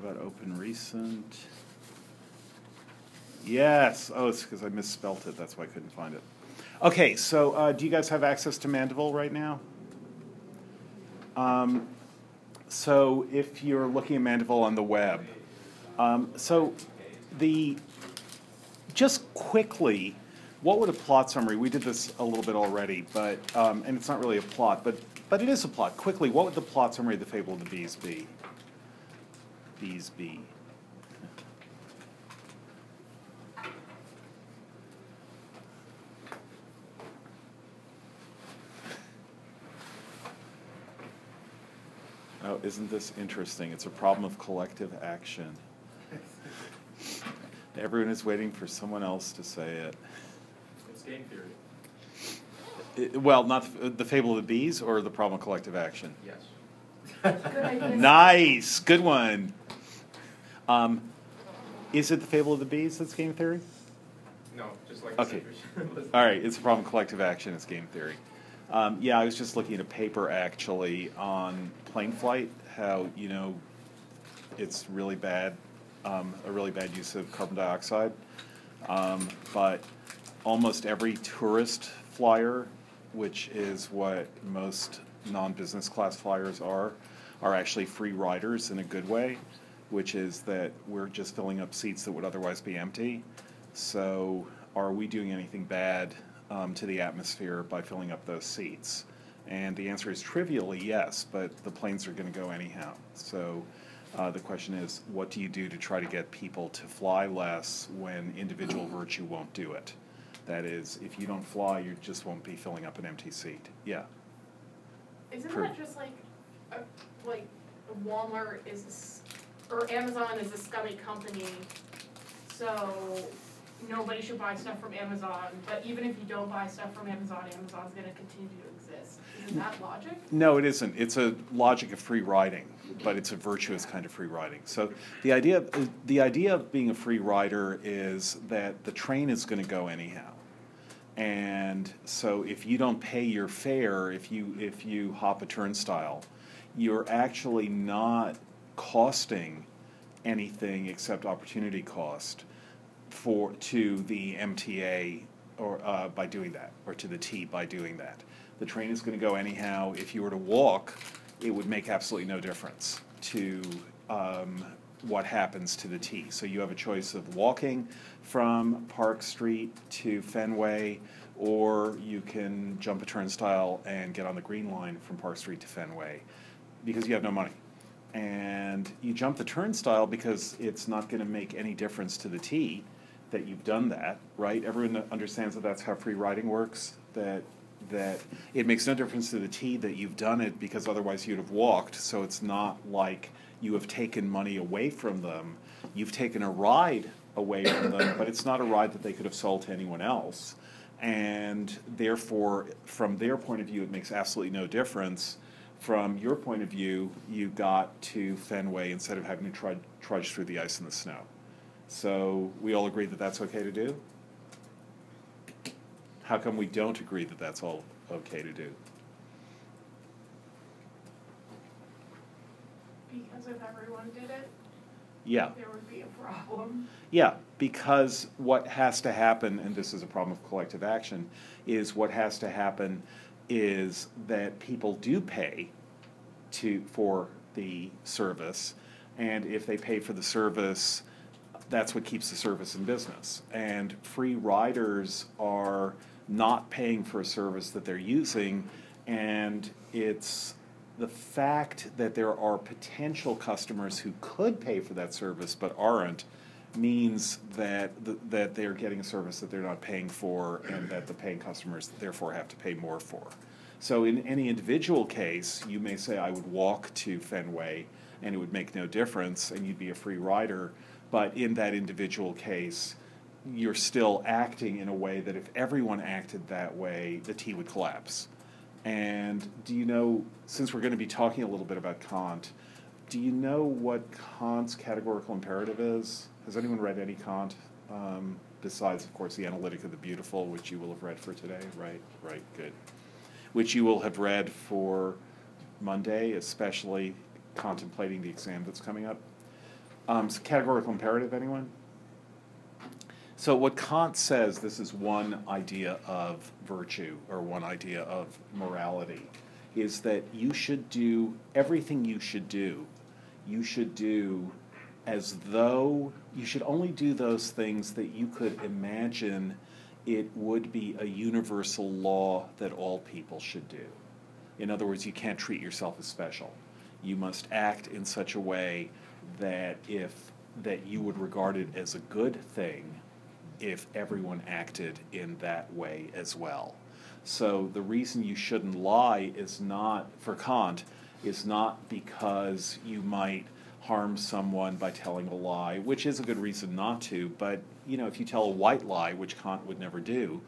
how about open recent? Yes, oh, it's because I misspelt it, that's why I couldn't find it. Okay, so uh, do you guys have access to Mandeville right now? Um, so if you're looking at Mandeville on the web, um, so the just quickly, what would a plot summary? We did this a little bit already, but um, and it's not really a plot, but but it is a plot. Quickly, what would the plot summary of the Fable of the Bees be? Bees be. Oh, isn't this interesting? It's a problem of collective action. Everyone is waiting for someone else to say it. It's game theory. I- Well, not the, the Fable of the Bees or the problem of collective action? Yes. Good idea. Nice, good one. Um, is it the Fable of the Bees that's game theory? No, just like the Okay. All right, it's a problem of collective action, it's game theory. Um, yeah, I was just looking at a paper actually on plane flight, how, you know, it's really bad, um, a really bad use of carbon dioxide. Um, but almost every tourist flyer, which is what most non-business class flyers are, are actually free riders in a good way, which is that we're just filling up seats that would otherwise be empty. So are we doing anything bad um, to the atmosphere by filling up those seats? And the answer is trivially yes, but the planes are going to go anyhow. So uh, the question is, what do you do to try to get people to fly less when individual virtue won't do it? That is, if you don't fly, you just won't be filling up an empty seat. Yeah. Isn't True. that just like, a, like Walmart is, a s- or Amazon is a scummy company, so nobody should buy stuff from Amazon, but even if you don't buy stuff from Amazon, Amazon's gonna continue to exist. Isn't that logic? No, it isn't. It's a logic of free riding, but it's a virtuous kind of free riding. So the idea, the idea of being a free rider is that the train is going to go anyhow. And so if you don't pay your fare, if you if you hop a turnstile, you're actually not costing anything except opportunity cost for to the MTA or uh, by doing that, or to the T by doing that. The train is going to go anyhow. If you were to walk, it would make absolutely no difference to um, what happens to the T. So you have a choice of walking from Park Street to Fenway, or you can jump a turnstile and get on the Green Line from Park Street to Fenway, because you have no money. And you jump the turnstile because it's not going to make any difference to the T that you've done that, right? Everyone understands that that's how free riding works. That that it makes no difference to the T that you've done it because otherwise you'd have walked. So it's not like you have taken money away from them. You've taken a ride away from them, but it's not a ride that they could have sold to anyone else. And therefore, from their point of view, it makes absolutely no difference. From your point of view, you got to Fenway instead of having to trudge, trudge through the ice and the snow. So we all agree that that's okay to do? How come we don't agree that that's all okay to do? Because if everyone did it, Yeah, there would be a problem. yeah, because what has to happen, and this is a problem of collective action, is what has to happen is that people do pay to, for the service, and if they pay for the service, that's what keeps the service in business. And free riders are not paying for a service that they're using, and it's the fact that there are potential customers who could pay for that service but aren't means that th- that they're getting a service that they're not paying for, and that the paying customers therefore have to pay more for. So in any individual case, you may say, I would walk to Fenway and it would make no difference and you'd be a free rider. But in that individual case, you're still acting in a way that if everyone acted that way, the T would collapse. And do you know, since we're going to be talking a little bit about Kant, do you know what Kant's categorical imperative is? Has anyone read any Kant? Um, besides, of course, the Analytic of the Beautiful, which you will have read for today, right? Right, good which you will have read for Monday, especially contemplating the exam that's coming up. Um, s- categorical imperative, anyone? So what Kant says, this is one idea of virtue or one idea of morality, is that you should do everything you should do. You should do as though you should only do those things that you could imagine it would be a universal law that all people should do. In other words, you can't treat yourself as special. You must act in such a way that if that you would regard it as a good thing if everyone acted in that way as well. So the reason you shouldn't lie is not for Kant is not because you might harm someone by telling a lie, which is a good reason not to, but you know, if you tell a white lie, which Kant would never do,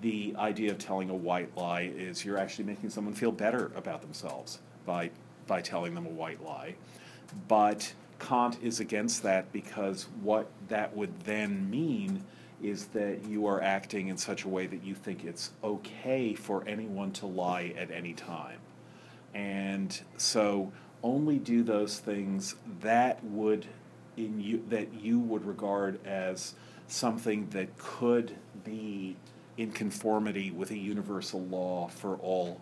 the idea of telling a white lie is you're actually making someone feel better about themselves by by telling them a white lie. But Kant is against that because what that would then mean is that you are acting in such a way that you think it's okay for anyone to lie at any time. And so only do those things that would in you that you would regard as something that could be in conformity with a universal law for all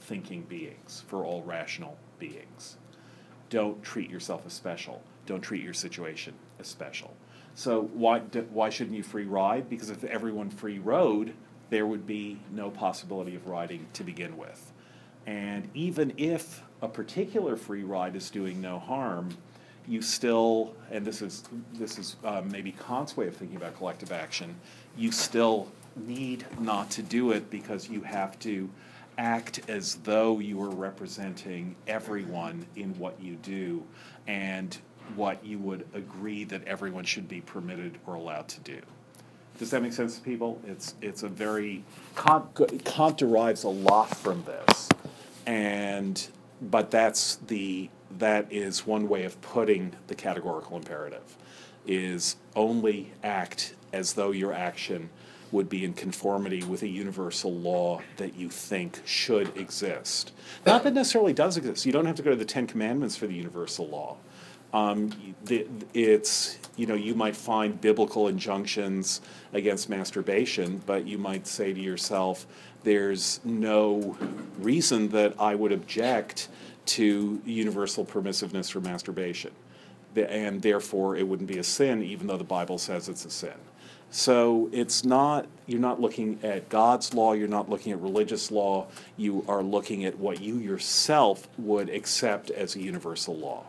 thinking beings, for all rational beings. Don't treat yourself as special. Don't treat your situation as special. So why why shouldn't you free ride? Because if everyone free rode, there would be no possibility of riding to begin with. And even if a particular free ride is doing no harm, you still, and this is this is um, maybe Kant's way of thinking about collective action, you still need not to do it because you have to act as though you were representing everyone in what you do and what you would agree that everyone should be permitted or allowed to do. Does that make sense to people? It's it's a very Kant, Kant derives a lot from this, and but that's the that is one way of putting the categorical imperative, is only act as though your action would be in conformity with a universal law that you think should exist. Not that necessarily does exist. You don't have to go to the Ten Commandments for the universal law. Um, the, it's you know you might find biblical injunctions against masturbation, but you might say to yourself, "There's no reason that I would object to universal permissiveness for masturbation, and therefore it wouldn't be a sin, even though the Bible says it's a sin." So it's not you're not looking at God's law, you're not looking at religious law, you are looking at what you yourself would accept as a universal law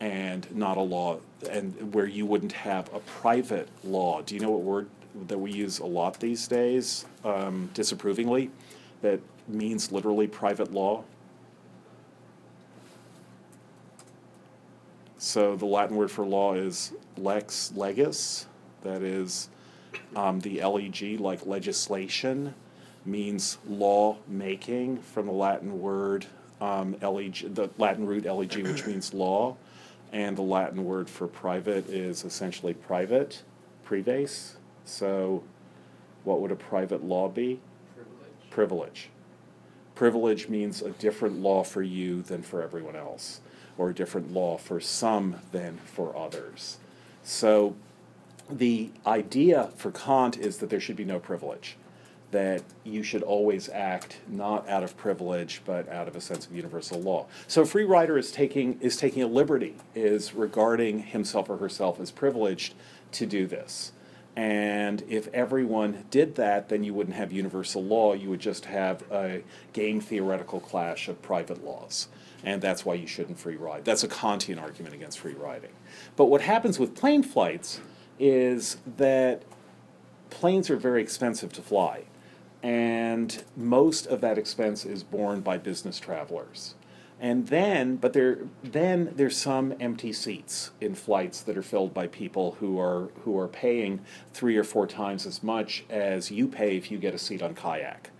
and not a law and where you wouldn't have a private law. Do you know what word that we use a lot these days um, disapprovingly that means literally private law? So the Latin word for law is lex legis, that is um, the leg, like legislation, means law making from the Latin word um, leg, the Latin root leg, which means law, and the Latin word for private is essentially private, prives. So, what would a private law be? Privilege. Privilege. Privilege means a different law for you than for everyone else, or a different law for some than for others. So, the idea for Kant is that there should be no privilege, that you should always act not out of privilege but out of a sense of universal law. So a free rider is taking is taking a liberty, is regarding himself or herself as privileged to do this. And if everyone did that, then you wouldn't have universal law. You would just have a game theoretical clash of private laws. And that's why you shouldn't free ride. That's a Kantian argument against free riding. But what happens with plane flights is that planes are very expensive to fly, and most of that expense is borne by business travelers. And then, but there, then there's some empty seats in flights that are filled by people who are who are paying three or four times as much as you pay if you get a seat on kayak.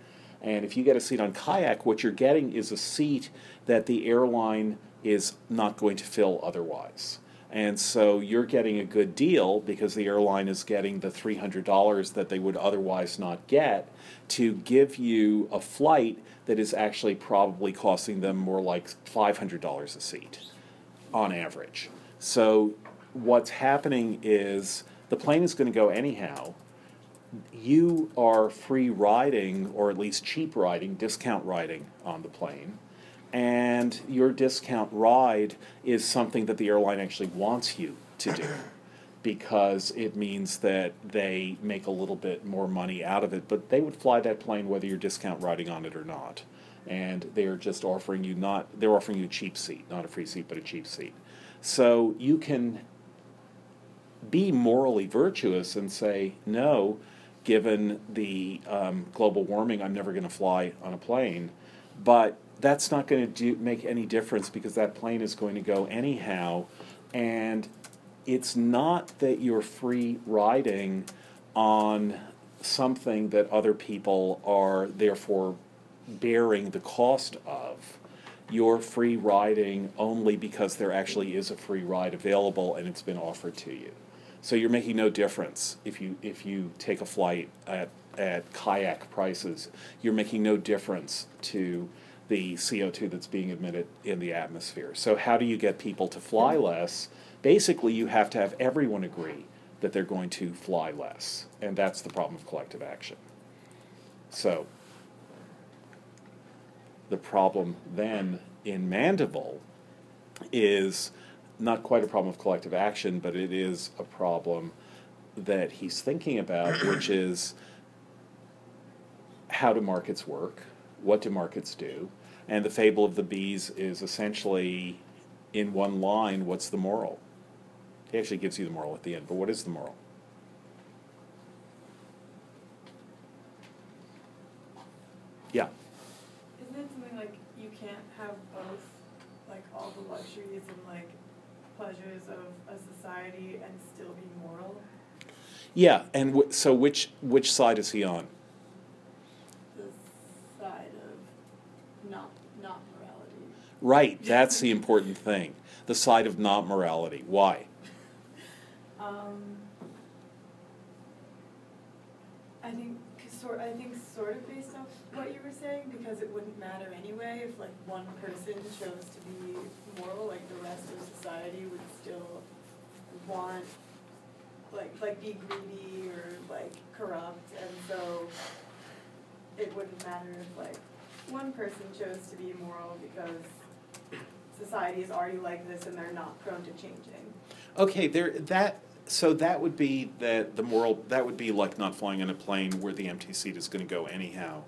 And if you get a seat on kayak, what you're getting is a seat that the airline is not going to fill otherwise. And so you're getting a good deal because the airline is getting the $300 that they would otherwise not get to give you a flight that is actually probably costing them more like $500 a seat on average. So what's happening is the plane is going to go anyhow. You are free riding, or at least cheap riding, discount riding on the plane. And your discount ride is something that the airline actually wants you to do because it means that they make a little bit more money out of it. But they would fly that plane whether you're discount riding on it or not. And they're just offering you not, they're offering you a cheap seat, not a free seat, but a cheap seat. So you can be morally virtuous and say, no, given the um, global warming, I'm never going to fly on a plane. But that's not going to make any difference because that plane is going to go anyhow. And it's not that you're free riding on something that other people are therefore bearing the cost of. You're free riding only because there actually is a free ride available and it's been offered to you. So you're making no difference if you if you take a flight at at kayak prices. You're making no difference to the CO2 that's being emitted in the atmosphere. So how do you get people to fly less? Basically, you have to have everyone agree that they're going to fly less, and that's the problem of collective action. So the problem then in Mandeville is not quite a problem of collective action, but it is a problem that he's thinking about, which is how do markets work? What do markets do? And the fable of the bees is essentially in one line what's the moral? He actually gives you the moral at the end, but what is the moral? Yeah. Isn't it something like you can't have both, like all the luxuries and like pleasures of a society and still be moral? Yeah, and w- so which which side is he on? The side of not not morality. Right, that's the important thing. The side of not morality. Why? Um, I think sort I think sort of based off what you were saying because it wouldn't matter anyway if like one person chose to be moral, like the rest of society would still want like like be greedy or like corrupt, and so it wouldn't matter if like one person chose to be moral because society is already like this and they're not prone to changing. Okay, there that so that would be that the moral that would be like not flying on a plane where the empty seat is going to go anyhow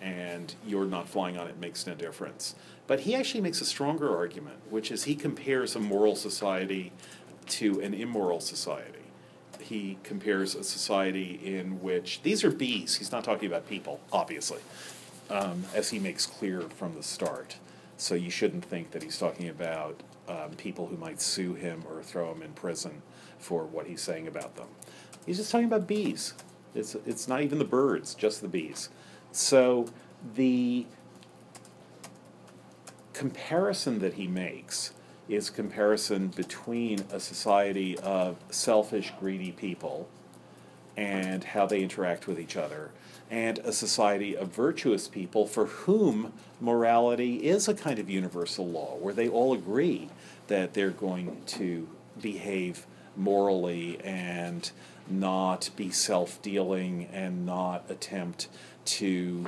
and you're not flying on it makes no difference. But he actually makes a stronger argument, which is he compares a moral society to an immoral society. He compares a society in which these are bees. He's not talking about people, obviously, um, as he makes clear from the start. So you shouldn't think that he's talking about um, people who might sue him or throw him in prison for what he's saying about them. He's just talking about bees. It's, it's not even the birds, just the bees. So the comparison that he makes is comparison between a society of selfish, greedy people and how they interact with each other, and a society of virtuous people for whom morality is a kind of universal law, where they all agree that they're going to behave morally and not be self dealing and not attempt to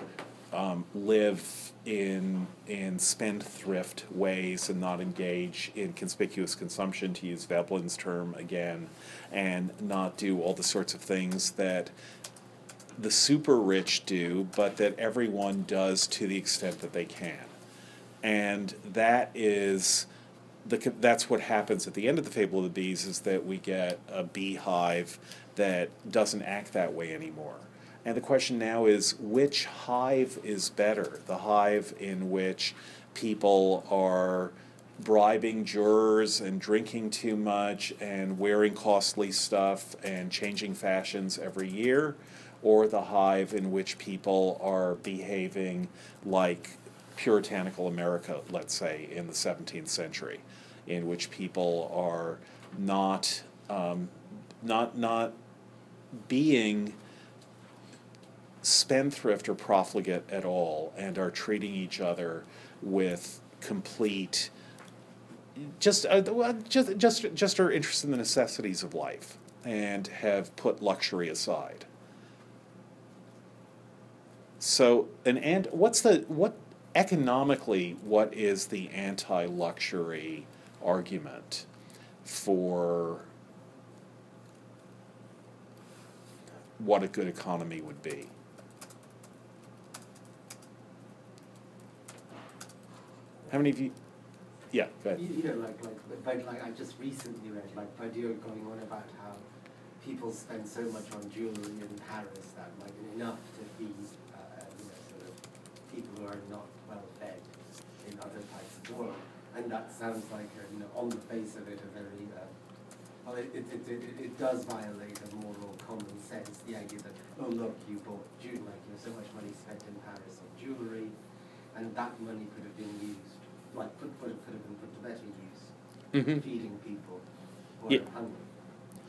um, live in in spendthrift ways and not engage in conspicuous consumption, to use Veblen's term again, and not do all the sorts of things that the super rich do, but that everyone does to the extent that they can, and that is. The, that's what happens at the end of the fable of the bees is that we get a beehive that doesn't act that way anymore and the question now is which hive is better? The hive in which people are bribing jurors and drinking too much and wearing costly stuff and changing fashions every year, or the hive in which people are behaving like puritanical America, let's say, in the 17th century, in which people are not um, not not being spendthrift or profligate at all and are treating each other with complete just uh, just just just are interested in the necessities of life and have put luxury aside. So an and what's the what economically what is the anti-luxury argument for what a good economy would be? How many of you? Yeah, go ahead. You, you know, like, like, but like I just recently read like Badiou going on about how people spend so much on jewelry in Paris that like enough to feed, uh, you know, sort of people who are not well fed in other parts of the world. And that sounds like, you know, on the face of it, a very, uh, well, it, it, it, it, it does violate a moral common sense, the idea that, oh look, you bought jewelry, like, you know, so much money spent in Paris on jewelry, and that money could have been used, like, put, put, could have been put to better use, Mhm. feeding people who Yeah. are hungry.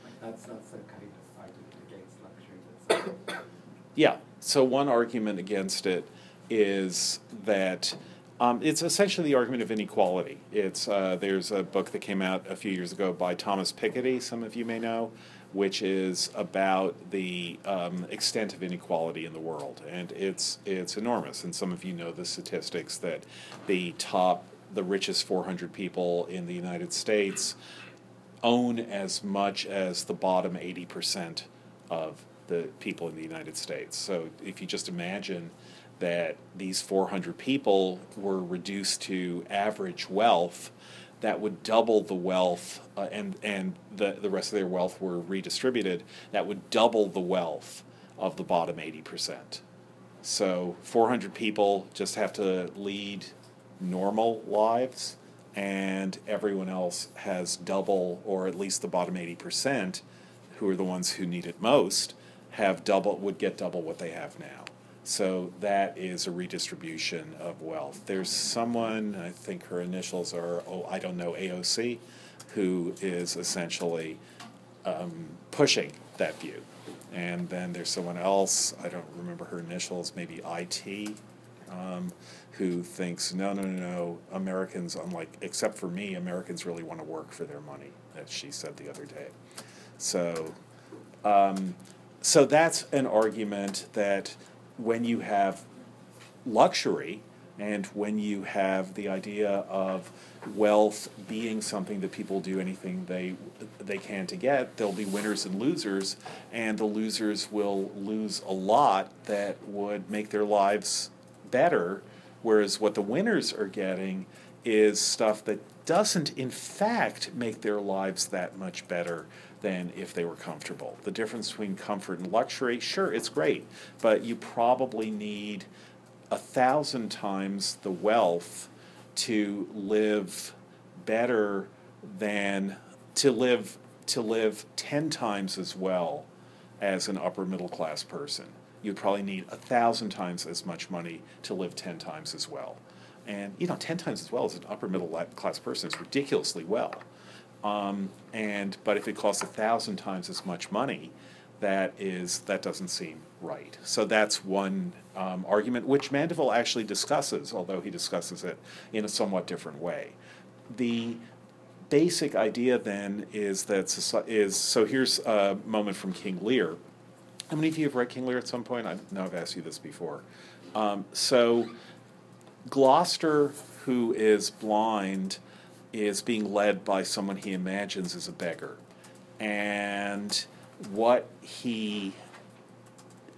Like, that's, that's a kind of argument against luxury, that's, Yeah. So one argument against it is that um, it's essentially the argument of inequality. It's uh, there's a book that came out a few years ago by Thomas Piketty. Some of you may know, which is about the um, extent of inequality in the world, and it's it's enormous. And some of you know the statistics that the top, the richest 400 people in the United States own as much as the bottom 80% of the people in the United States. So if you just imagine that these 400 people were reduced to average wealth, that would double the wealth, uh, and, and the, the rest of their wealth were redistributed, that would double the wealth of the bottom 80%. So 400 people just have to lead normal lives, and everyone else has double, or at least the bottom 80%, who are the ones who need it most, have double, would get double what they have now. So that is a redistribution of wealth. There's someone, I think her initials are, oh, I don't know, AOC, who is essentially um, pushing that view. And then there's someone else, I don't remember her initials, maybe IT, um, who thinks, no, no, no, no, Americans, unlike, except for me, Americans really want to work for their money, as she said the other day. So, um, so that's an argument that when you have luxury and when you have the idea of wealth being something that people do anything they they can to get there'll be winners and losers and the losers will lose a lot that would make their lives better whereas what the winners are getting is stuff that doesn't in fact make their lives that much better than if they were comfortable. The difference between comfort and luxury, sure, it's great, but you probably need a thousand times the wealth to live better than to live to live 10 times as well as an upper middle class person. You'd probably need a thousand times as much money to live 10 times as well. And you know, 10 times as well as an upper middle class person is ridiculously well. Um, and but if it costs a thousand times as much money, that is that doesn't seem right. So that's one um, argument which Mandeville actually discusses, although he discusses it in a somewhat different way. The basic idea then is that is so. Here's a moment from King Lear. How many of you have read King Lear at some point? I know I've asked you this before. Um, so Gloucester, who is blind, is being led by someone he imagines is a beggar. And what he,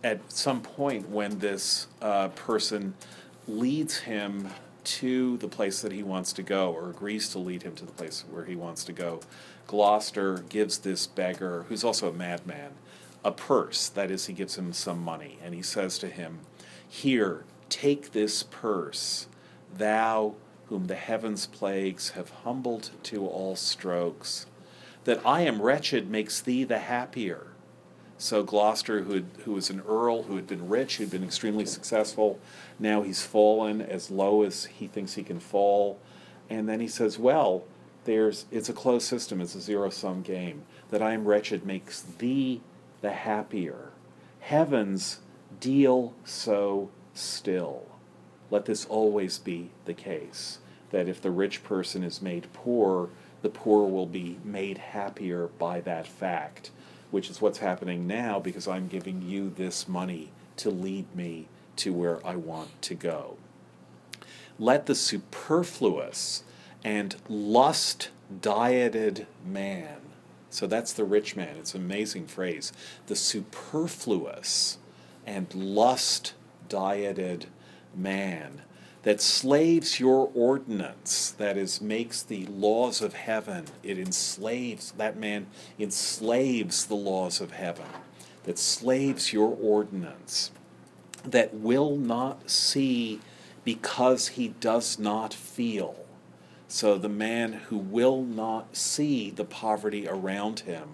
at some point when this uh, person leads him to the place that he wants to go, or agrees to lead him to the place where he wants to go, Gloucester gives this beggar, who's also a madman, a purse. That is, he gives him some money. And he says to him, Here, take this purse, thou whom the heavens' plagues have humbled to all strokes. That I am wretched makes thee the happier. So Gloucester, who had, who was an earl, who had been rich, who'd been extremely successful, now he's fallen as low as he thinks he can fall. And then he says, "Well, there's it's a closed system. It's a zero-sum game. That I am wretched makes thee the happier. Heavens deal so still. Let this always be the case. that if the rich person is made poor, the poor will be made happier by that fact, which is what's happening now because I'm giving you this money to lead me to where I want to go. Let the superfluous and lust dieted man, so that's the rich man, it's an amazing phrase, the superfluous and lust dieted man that slaves your ordinance, that is, makes the laws of heaven, it enslaves, that man enslaves the laws of heaven, that slaves your ordinance, that will not see because he does not feel. So the man who will not see the poverty around him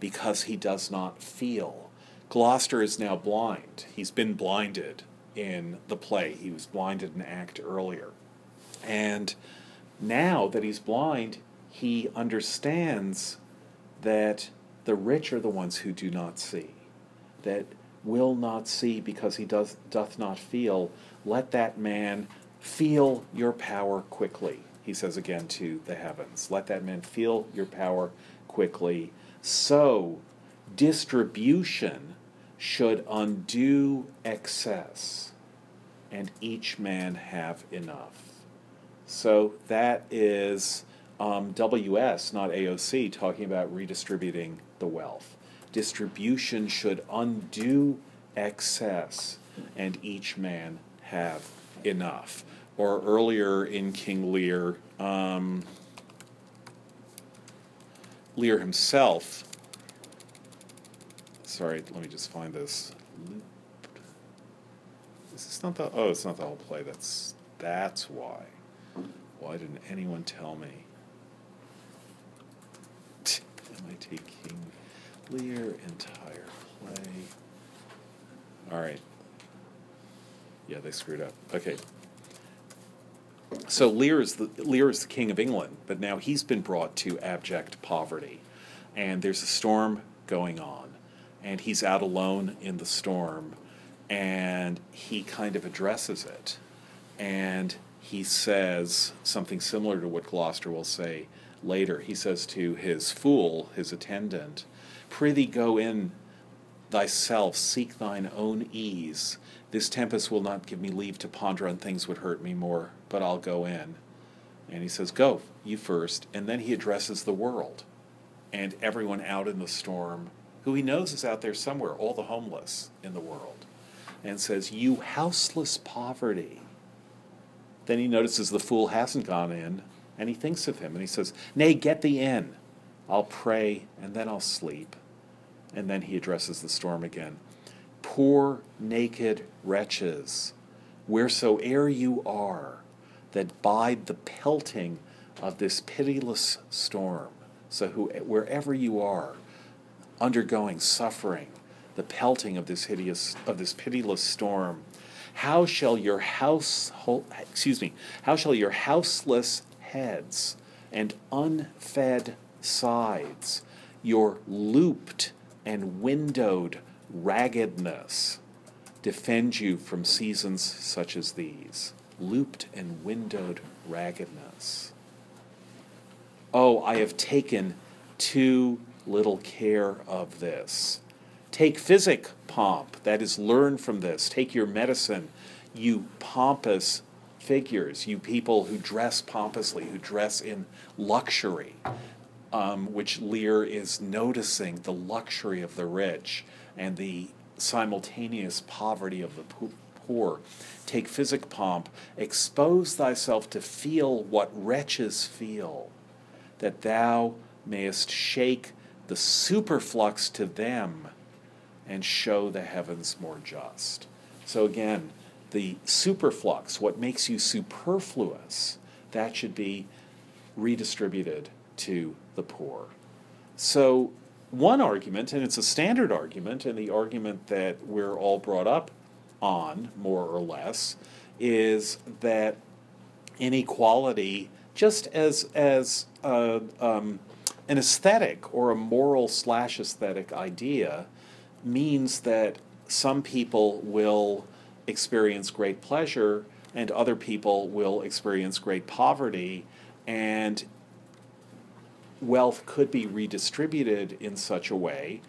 because he does not feel. Gloucester is now blind. He's been blinded in the play. He was blinded in act earlier. And now that he's blind, he understands that the rich are the ones who do not see, that will not see because he does, doth not feel. Let that man feel your power quickly, he says again to the heavens. Let that man feel your power quickly. So, distribution should undo excess, and each man have enough. So that is um, WS, not AOC, talking about redistributing the wealth. Distribution should undo excess, and each man have enough. Or earlier in King Lear, um, Lear himself sorry, let me just find this. Is this not the? Oh, it's not the whole play. That's that's why. Why didn't anyone tell me? MIT King Lear entire play. All right. Yeah, they screwed up. Okay. So Lear is the Lear is the king of England, but now he's been brought to abject poverty, and there's a storm going on and he's out alone in the storm and he kind of addresses it and he says something similar to what Gloucester will say later. He says to his fool, his attendant, Prithee go in thyself, seek thine own ease. This tempest will not give me leave to ponder on things would hurt me more, but I'll go in. And he says, Go, you first. And then he addresses the world and everyone out in the storm who he knows is out there somewhere, all the homeless in the world, and says, You houseless poverty. Then he notices the fool hasn't gone in, and he thinks of him, and he says, Nay, get thee in. I'll pray, and then I'll sleep. And then he addresses the storm again. Poor, naked wretches, wheresoe'er you are, that bide the pelting of this pitiless storm. So, who, wherever you are, undergoing suffering, the pelting of this hideous of this pitiless storm. How shall your house excuse me, how shall your houseless heads and unfed sides, your looped and windowed raggedness defend you from seasons such as these? Looped and windowed raggedness. Oh, I have taken too little care of this. Take physic pomp, that is, learn from this. Take your medicine, you pompous figures, you people who dress pompously, who dress in luxury, um, which Lear is noticing the luxury of the rich and the simultaneous poverty of the poor. Take physic pomp, expose thyself to feel what wretches feel, that thou mayest shake the superflux to them and show the heavens more just. So again, the superflux, what makes you superfluous, that should be redistributed to the poor. So, one argument, and it's a standard argument, and the argument that we're all brought up on, more or less, is that inequality, just as as uh, um, an aesthetic or a moral slash aesthetic idea means that some people will experience great pleasure and other people will experience great poverty, and wealth could be redistributed in such a way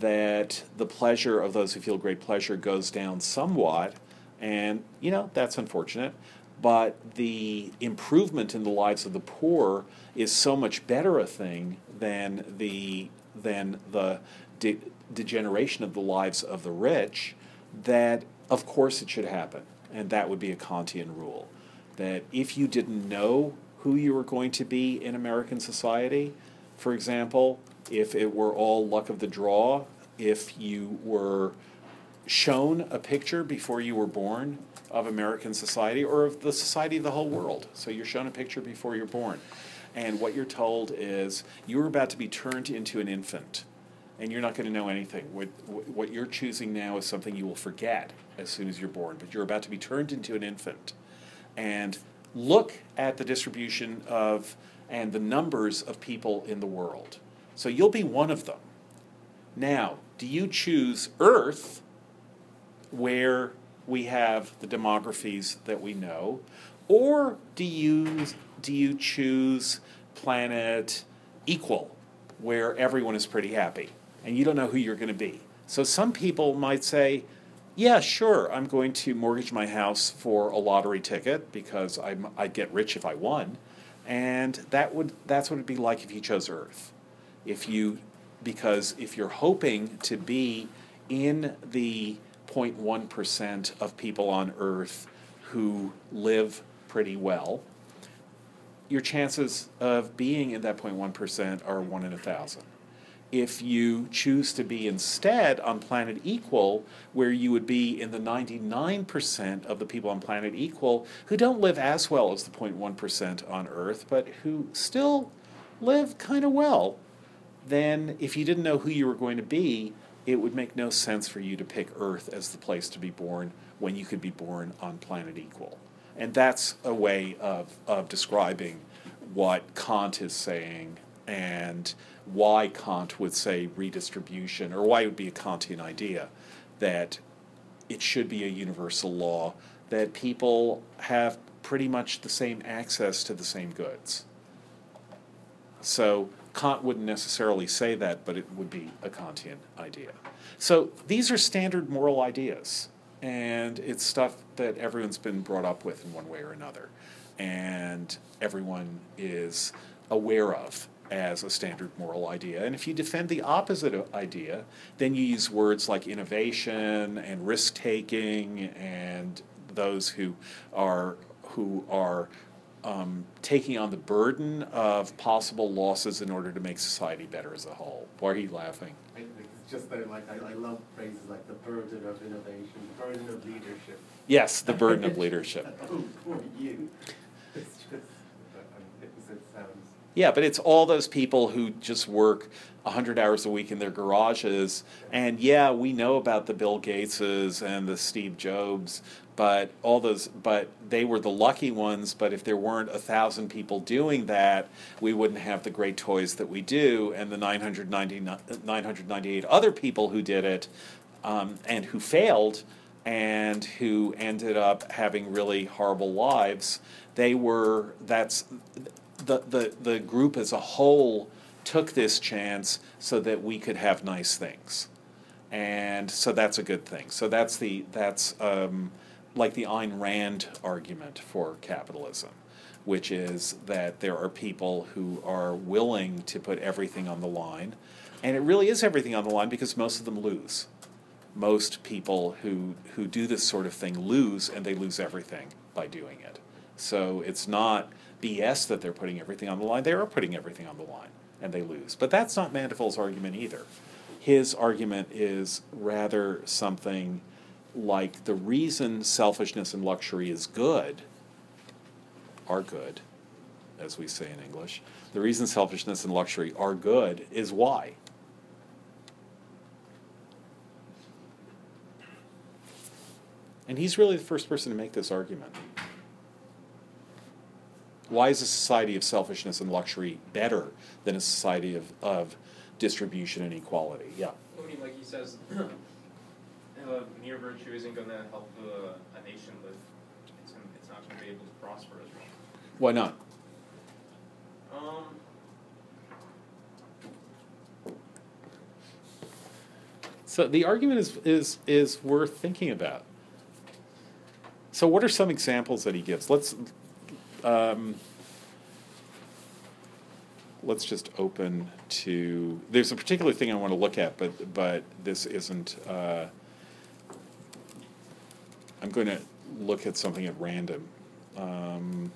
that the pleasure of those who feel great pleasure goes down somewhat, and you know that's unfortunate. But the improvement in the lives of the poor is so much better a thing than the than the de- degeneration of the lives of the rich that of course it should happen, and that would be a Kantian rule. That if you didn't know who you were going to be in American society, for example, if it were all luck of the draw, if you were shown a picture before you were born of American society or of the society of the whole world. So you're shown a picture before you're born. And what you're told is you're about to be turned into an infant and you're not going to know anything. What, what you're choosing now is something you will forget as soon as you're born, but you're about to be turned into an infant. And look at the distribution of and the numbers of people in the world. So you'll be one of them. Now, do you choose Earth, where we have the demographies that we know, or do you do you choose planet equal, where everyone is pretty happy and you don't know who you're going to be? So some people might say, yeah, sure, I'm going to mortgage my house for a lottery ticket because I'm, I'd get rich if I won. And that would, that's what it'd be like if you chose Earth. If you, because if you're hoping to be in the 0.1% of people on Earth who live pretty well, your chances of being in that 0.1% are one in a thousand if you choose to be instead on planet equal, where you would be in the 99% of the people on planet equal who don't live as well as the 0.1% on Earth, but who still live kind of well, then if you didn't know who you were going to be, it would make no sense for you to pick Earth as the place to be born when you could be born on planet equal. And that's a way of, of describing what Kant is saying and why Kant would say redistribution, or why it would be a Kantian idea that it should be a universal law, that people have pretty much the same access to the same goods. So Kant wouldn't necessarily say that, but it would be a Kantian idea. So these are standard moral ideas, and it's stuff that everyone's been brought up with in one way or another, and everyone is aware of as a standard moral idea. And if you defend the opposite idea, then you use words like innovation and risk taking and those who are who are um, taking on the burden of possible losses in order to make society better as a whole. Why are you laughing? I think it's just that like I, I love phrases like the burden of innovation, the burden of leadership. Yes, the burden of leadership. oh, for you. It's just, I it sounds Yeah, but it's all those people who just work 100 hours a week in their garages. And yeah, we know about the Bill Gateses and the Steve Jobs, but all those, but they were the lucky ones. But if there weren't a thousand people doing that, we wouldn't have the great toys that we do. And the 990, 998 other people who did it um, and who failed and who ended up having really horrible lives, they were, that's, the, the, the group as a whole took this chance so that we could have nice things. And so that's a good thing. So that's the that's um, like the Ayn Rand argument for capitalism, which is that there are people who are willing to put everything on the line, and it really is everything on the line because most of them lose. Most people who who do this sort of thing lose, and they lose everything by doing it. So it's not BS that they're putting everything on the line. They are putting everything on the line and they lose. But that's not Mandeville's argument either. His argument is rather something like the reason selfishness and luxury is good, are good, as we say in English, the reason selfishness and luxury are good is why. And he's really the first person to make this argument. Why is a society of selfishness and luxury better than a society of, of distribution and equality? Yeah. I mean, like he says, uh, mere virtue isn't going to help uh, a nation live. It's, it's it's not gonna be able to prosper as well. Why not? Um. So the argument is, is, is worth thinking about. So what are some examples that he gives? Let's, um, let's just open to, there's a particular thing I want to look at, but, but this isn't, uh, I'm going to look at something at random. Um,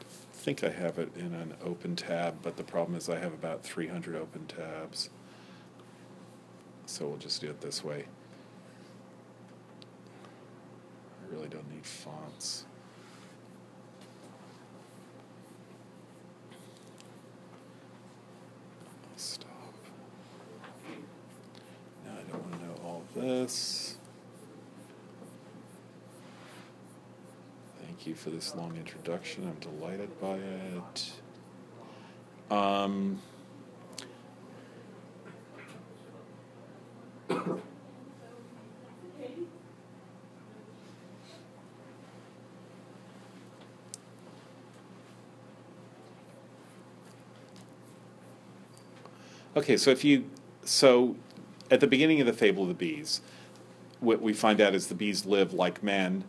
I think I have it in an open tab, but the problem is I have about 300 open tabs. So we'll just do it this way. I really don't need fonts. Stop. Now I don't want to know all this. You for this long introduction. I'm delighted by it. Um, Okay, so if you, so at the beginning of the Fable of the Bees, what we find out is the bees live like men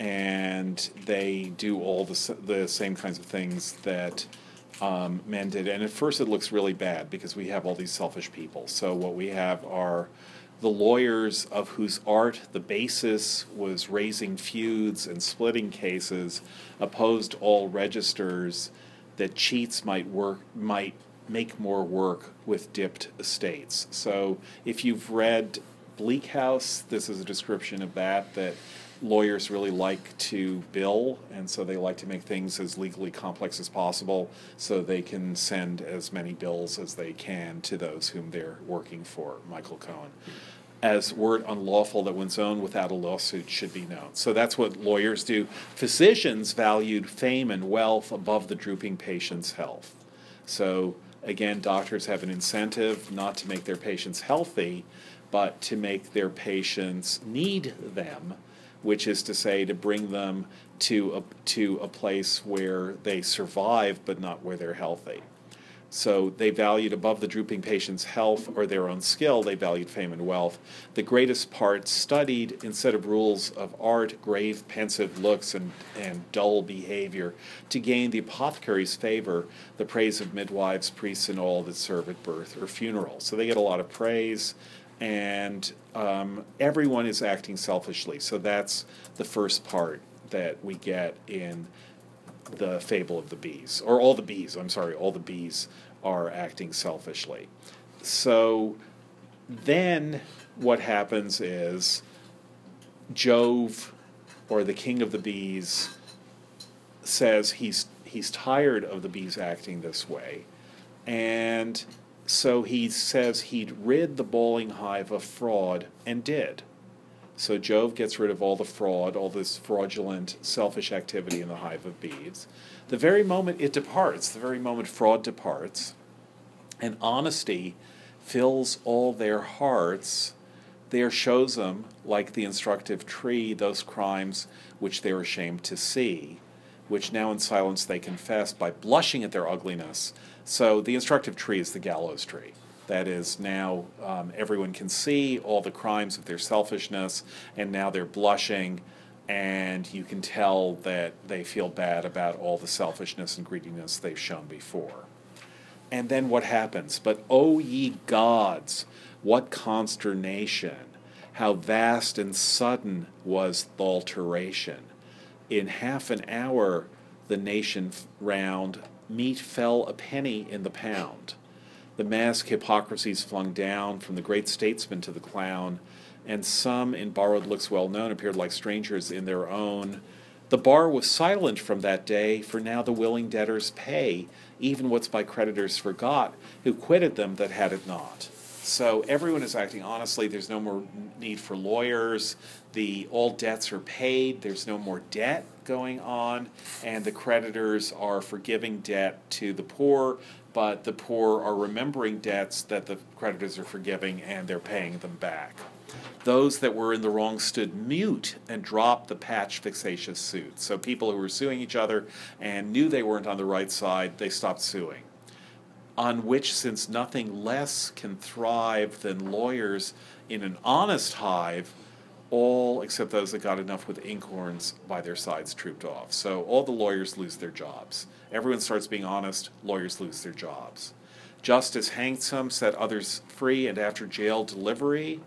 and they do all the, the same kinds of things that um, men did. And at first it looks really bad because we have all these selfish people. So what we have are the lawyers of whose art the basis was raising feuds and splitting cases opposed all registers that cheats might work might make more work with dipped estates. So if you've read Bleak House, this is a description of that that lawyers really like to bill and so they like to make things as legally complex as possible so they can send as many bills as they can to those whom they're working for, Michael Cohen. As word unlawful that one's own without a lawsuit should be known. So that's what lawyers do. Physicians valued fame and wealth above the drooping patient's health. So again, doctors have an incentive not to make their patients healthy, but to make their patients need them, which is to say, to bring them to a, to a place where they survive, but not where they're healthy. So they valued above the drooping patient's health or their own skill, they valued fame and wealth. The greatest part studied instead of rules of art, grave, pensive looks, and, and dull behavior, to gain the apothecary's favor, the praise of midwives, priests, and all that serve at birth or funeral. So they get a lot of praise, and um, everyone is acting selfishly. So that's the first part that we get in the fable of the bees, or all the bees, I'm sorry, all the bees are acting selfishly. So then what happens is Jove, or the king of the bees, says he's, he's tired of the bees acting this way. And so he says he'd rid the bowling hive of fraud, and did. So Jove gets rid of all the fraud, all this fraudulent, selfish activity in the hive of bees. The very moment it departs, the very moment fraud departs, and honesty fills all their hearts, there shows them, like the instructive tree, those crimes which they're ashamed to see, which now in silence they confess by blushing at their ugliness. So the instructive tree is the gallows tree. That is, now um, everyone can see all the crimes of their selfishness, and now they're blushing, and you can tell that they feel bad about all the selfishness and greediness they've shown before. And then what happens? But, O ye gods, what consternation! How vast and sudden was the alteration! In half an hour, the nation round, meat fell a penny in the pound. The mask hypocrisies flung down from the great statesman to the clown, and some in borrowed looks well known appeared like strangers in their own. The bar was silent from that day, for now the willing debtors pay, even what's by creditors forgot, who quitted them that had it not. So everyone is acting honestly. There's no more need for lawyers. The all debts are paid. There's no more debt going on, and the creditors are forgiving debt to the poor, but the poor are remembering debts that the creditors are forgiving, and they're paying them back. Those that were in the wrong stood mute and dropped the patch fixatious suit. So people who were suing each other and knew they weren't on the right side, they stopped suing. On which, since nothing less can thrive than lawyers in an honest hive, all except those that got enough with inkhorns by their sides trooped off. So all the lawyers lose their jobs. Everyone starts being honest, lawyers lose their jobs. Justice hanged some, set others free, and after jail delivery,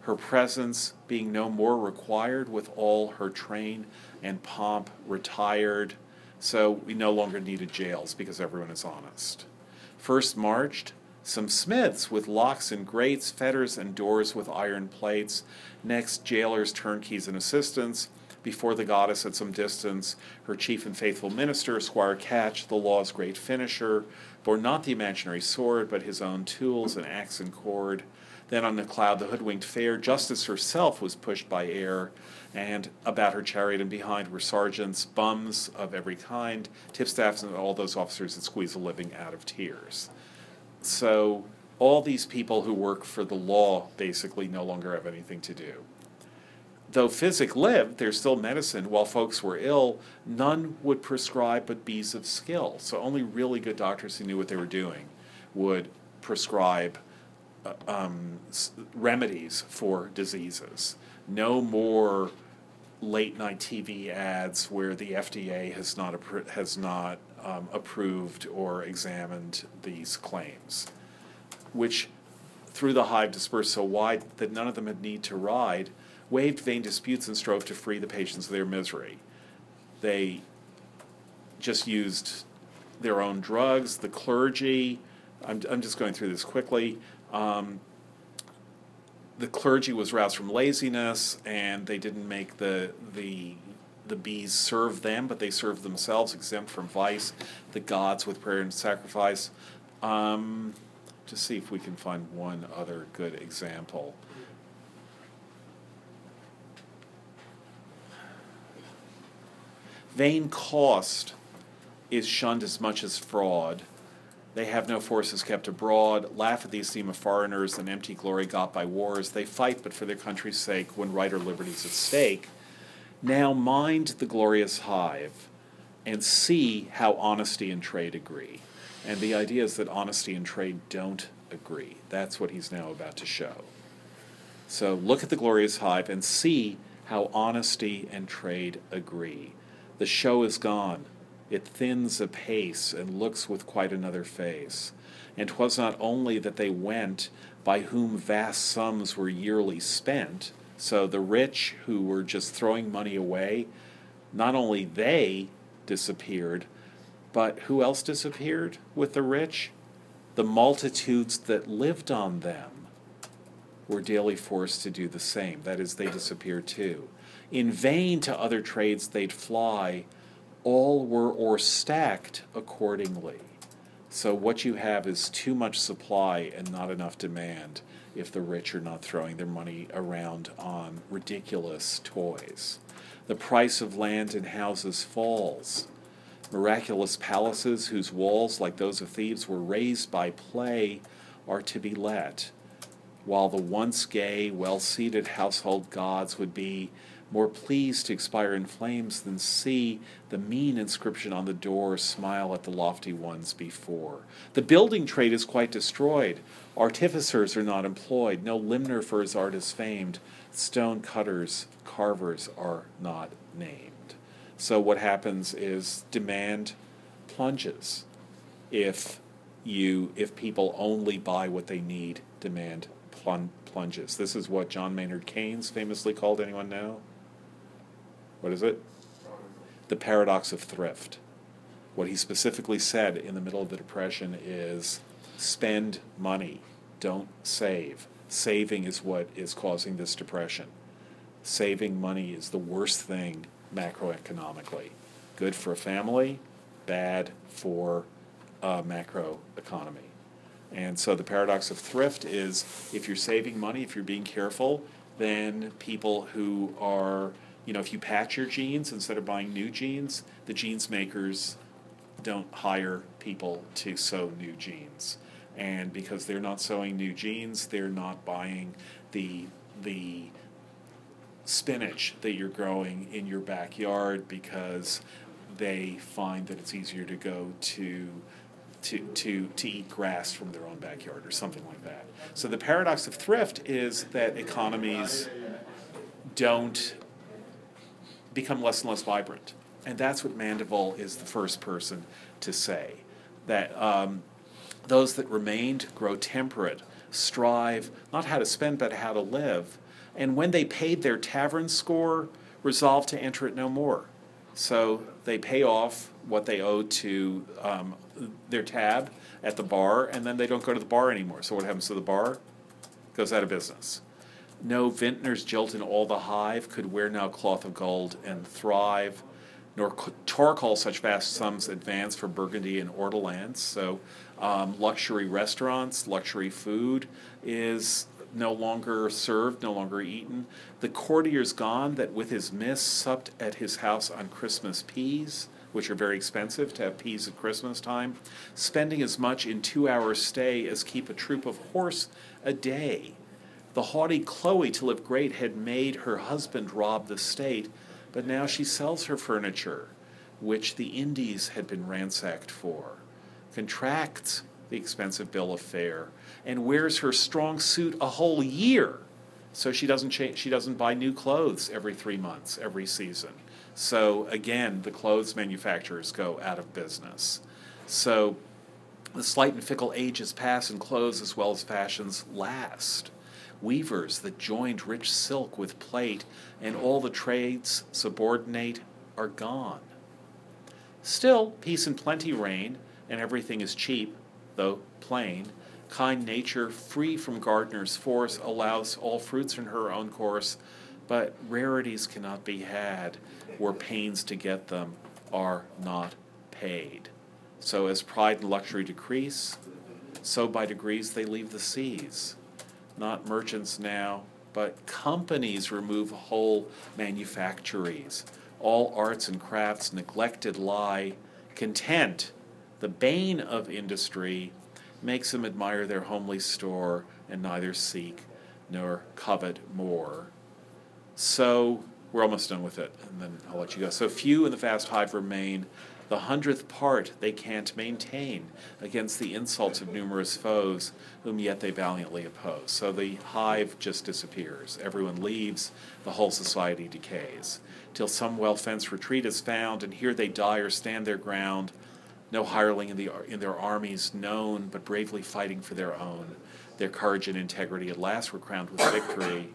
her presence being no more required with all her train and pomp retired. So we no longer needed jails because everyone is honest. First marched some smiths with locks and grates, fetters and doors with iron plates. Next, jailers, turnkeys, and assistants. Before the goddess at some distance, her chief and faithful minister, Squire Catch, the law's great finisher, bore not the imaginary sword, but his own tools and axe and cord. Then on the cloud, the hoodwinked fair, justice herself was pushed by air, and about her chariot and behind were sergeants, bums of every kind, tipstaffs, and all those officers that squeeze a living out of tears. So all these people who work for the law basically no longer have anything to do. Though physic lived, there's still medicine. While folks were ill, none would prescribe but bees of skill. So only really good doctors who knew what they were doing would prescribe uh, um, remedies for diseases. No more late night TV ads where the FDA has not appro- has not um, approved or examined these claims, which through the hive dispersed so wide that none of them had need to ride, waived vain disputes and strove to free the patients of their misery. They just used their own drugs, the clergy. I'm, I'm just going through this quickly. Um, the clergy was roused from laziness, and they didn't make the the the bees serve them, but they served themselves, exempt from vice. The gods with prayer and sacrifice. Um, to see if we can find one other good example. Vain cost is shunned as much as fraud. They have no forces kept abroad, laugh at the esteem of foreigners and empty glory got by wars. They fight but for their country's sake when right or liberty's at stake. Now mind the glorious hive and see how honesty and trade agree. And the idea is that honesty and trade don't agree. That's what he's now about to show. So look at the glorious hive and see how honesty and trade agree. The show is gone. It thins apace and looks with quite another face. And 'twas not only that they went by whom vast sums were yearly spent, so the rich who were just throwing money away, not only they disappeared, but who else disappeared with the rich? The multitudes that lived on them were daily forced to do the same. That is, they disappear too. In vain to other trades they'd fly, all were or stacked accordingly. So what you have is too much supply and not enough demand if the rich are not throwing their money around on ridiculous toys. The price of land and houses falls. Miraculous palaces whose walls, like those of Thebes, were raised by play, are to be let while the once gay, well seated household gods would be more pleased to expire in flames than see the mean inscription on the door smile at the lofty ones before. The building trade is quite destroyed. Artificers are not employed. No limner for his art is famed. Stone cutters, carvers are not named. So what happens is demand plunges if you if people only buy what they need, demand plun- plunges. This is what John Maynard Keynes famously called. Anyone know? What is it? The paradox of thrift. What he specifically said in the middle of the Depression is spend money, don't save. Saving is what is causing this depression. Saving money is the worst thing macroeconomically. Good for a family, bad for a macro economy. And so the paradox of thrift is if you're saving money, if you're being careful, then people who are, you know, if you patch your jeans instead of buying new jeans, the jeans makers don't hire people to sew new jeans. And because they're not sewing new jeans, they're not buying the the spinach that you're growing in your backyard because they find that it's easier to go to to, to, to eat grass from their own backyard or something like that. So the paradox of thrift is that economies don't become less and less vibrant. And that's what Mandeville is the first person to say. That um, those that remained grow temperate, strive not how to spend, but how to live. And when they paid their tavern score, resolved to enter it no more. So they pay off what they owe to um, their tab at the bar, and then they don't go to the bar anymore. So what happens to the bar? Goes out of business. No vintners jilt in all the hive could wear now cloth of gold and thrive, nor Torquil such vast sums advance for Burgundy and Ortolans. So um, luxury restaurants, luxury food is no longer served, no longer eaten. The courtier's gone that with his miss supped at his house on Christmas peas, which are very expensive to have peas at Christmas time, spending as much in two hours' stay as keep a troop of horse a day. The haughty Chloe, to live great, had made her husband rob the state, but now she sells her furniture, which the Indies had been ransacked for, contracts the expensive bill of fare, and wears her strong suit a whole year. So she doesn't she doesn't buy new clothes every three months, every season. So again, the clothes manufacturers go out of business. So the slight and fickle ages pass, and clothes as well as fashions last. Weavers that joined rich silk with plate, and all the trades subordinate are gone. Still, peace and plenty reign, and everything is cheap, though plain. Kind nature, free from gardener's force, allows all fruits in her own course, but rarities cannot be had where pains to get them are not paid. So, as pride and luxury decrease, so by degrees they leave the seas. Not merchants now, but companies remove whole manufactories. All arts and crafts neglected lie. Content, the bane of industry, makes them admire their homely store and neither seek nor covet more. So we're almost done with it, and then I'll let you go. So few in the vast hive remain. The hundredth part they can't maintain against the insults of numerous foes, whom yet they valiantly oppose. So the hive just disappears. Everyone leaves, the whole society decays, till some well fenced retreat is found, and here they die or stand their ground no hireling in, the, in their armies known, but bravely fighting for their own. Their courage and integrity at last were crowned with victory.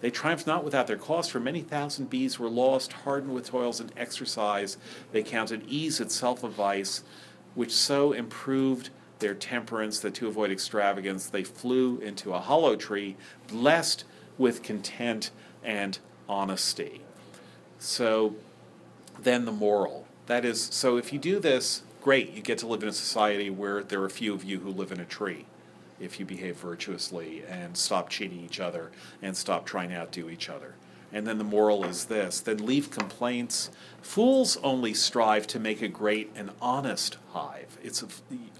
They triumphed not without their cost, for many thousand bees were lost, hardened with toils and exercise. They counted ease itself a vice, which so improved their temperance that to avoid extravagance they flew into a hollow tree, blessed with content and honesty. So then the moral. That is, so if you do this, great, you get to live in a society where there are few of you who live in a tree if you behave virtuously and stop cheating each other and stop trying to outdo each other. And then the moral is this then leave complaints. Fools only strive to make a great and honest hive. It's a,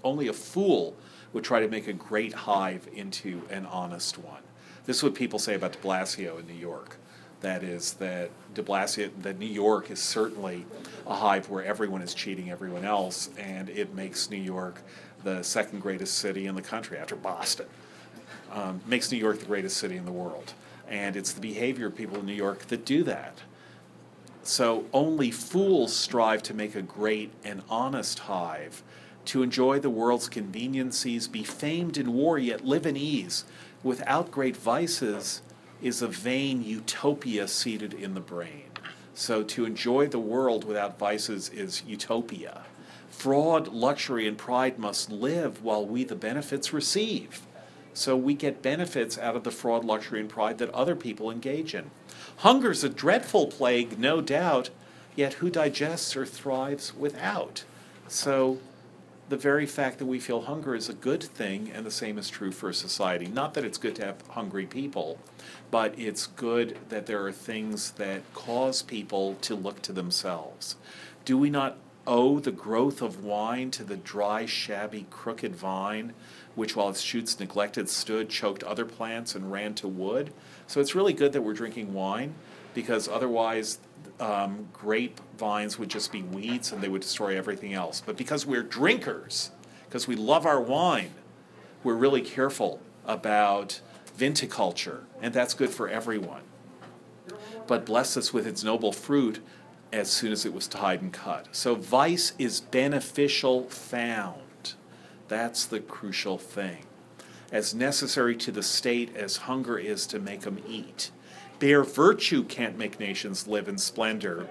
only a fool would try to make a great hive into an honest one. This is what people say about de Blasio in New York. That is, that de Blasio, that New York is certainly a hive where everyone is cheating everyone else, and it makes New York the second greatest city in the country after Boston. Um, makes New York the greatest city in the world. And it's the behavior of people in New York that do that. So only fools strive to make a great and honest hive, to enjoy the world's conveniencies, be famed in war, yet live in ease. Without great vices is a vain utopia seated in the brain. So to enjoy the world without vices is utopia. Fraud, luxury, and pride must live while we the benefits receive. So we get benefits out of the fraud, luxury, and pride that other people engage in. Hunger's a dreadful plague, no doubt, yet who digests or thrives without? So the very fact that we feel hunger is a good thing, and the same is true for society. Not that it's good to have hungry people, but it's good that there are things that cause people to look to themselves. Do we not owe the growth of wine to the dry, shabby, crooked vine, which while its shoots neglected stood, choked other plants, and ran to wood. So it's really good that we're drinking wine, because otherwise um, grape vines would just be weeds and they would destroy everything else. But because we're drinkers, because we love our wine, we're really careful about viticulture, and that's good for everyone. But bless us with its noble fruit as soon as it was tied and cut. So vice is beneficial found. That's the crucial thing. As necessary to the state as hunger is to make 'em eat. Bare virtue can't make nations live in splendor.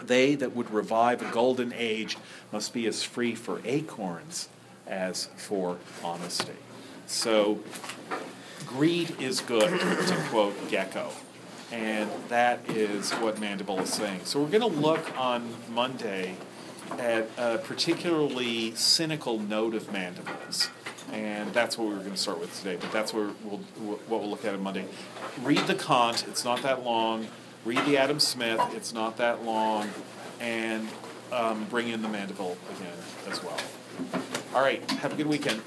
They that would revive a golden age must be as free for acorns as for honesty. So, greed is good, to quote Gekko. And that is what Mandeville is saying. So, we're going to look on Monday at a particularly cynical note of Mandeville's. And that's what we were going to start with today, but that's where we'll, what we'll look at on Monday. Read the Kant, it's not that long. Read the Adam Smith, it's not that long. And um, bring in the Mandeville again as well. All right, have a good weekend.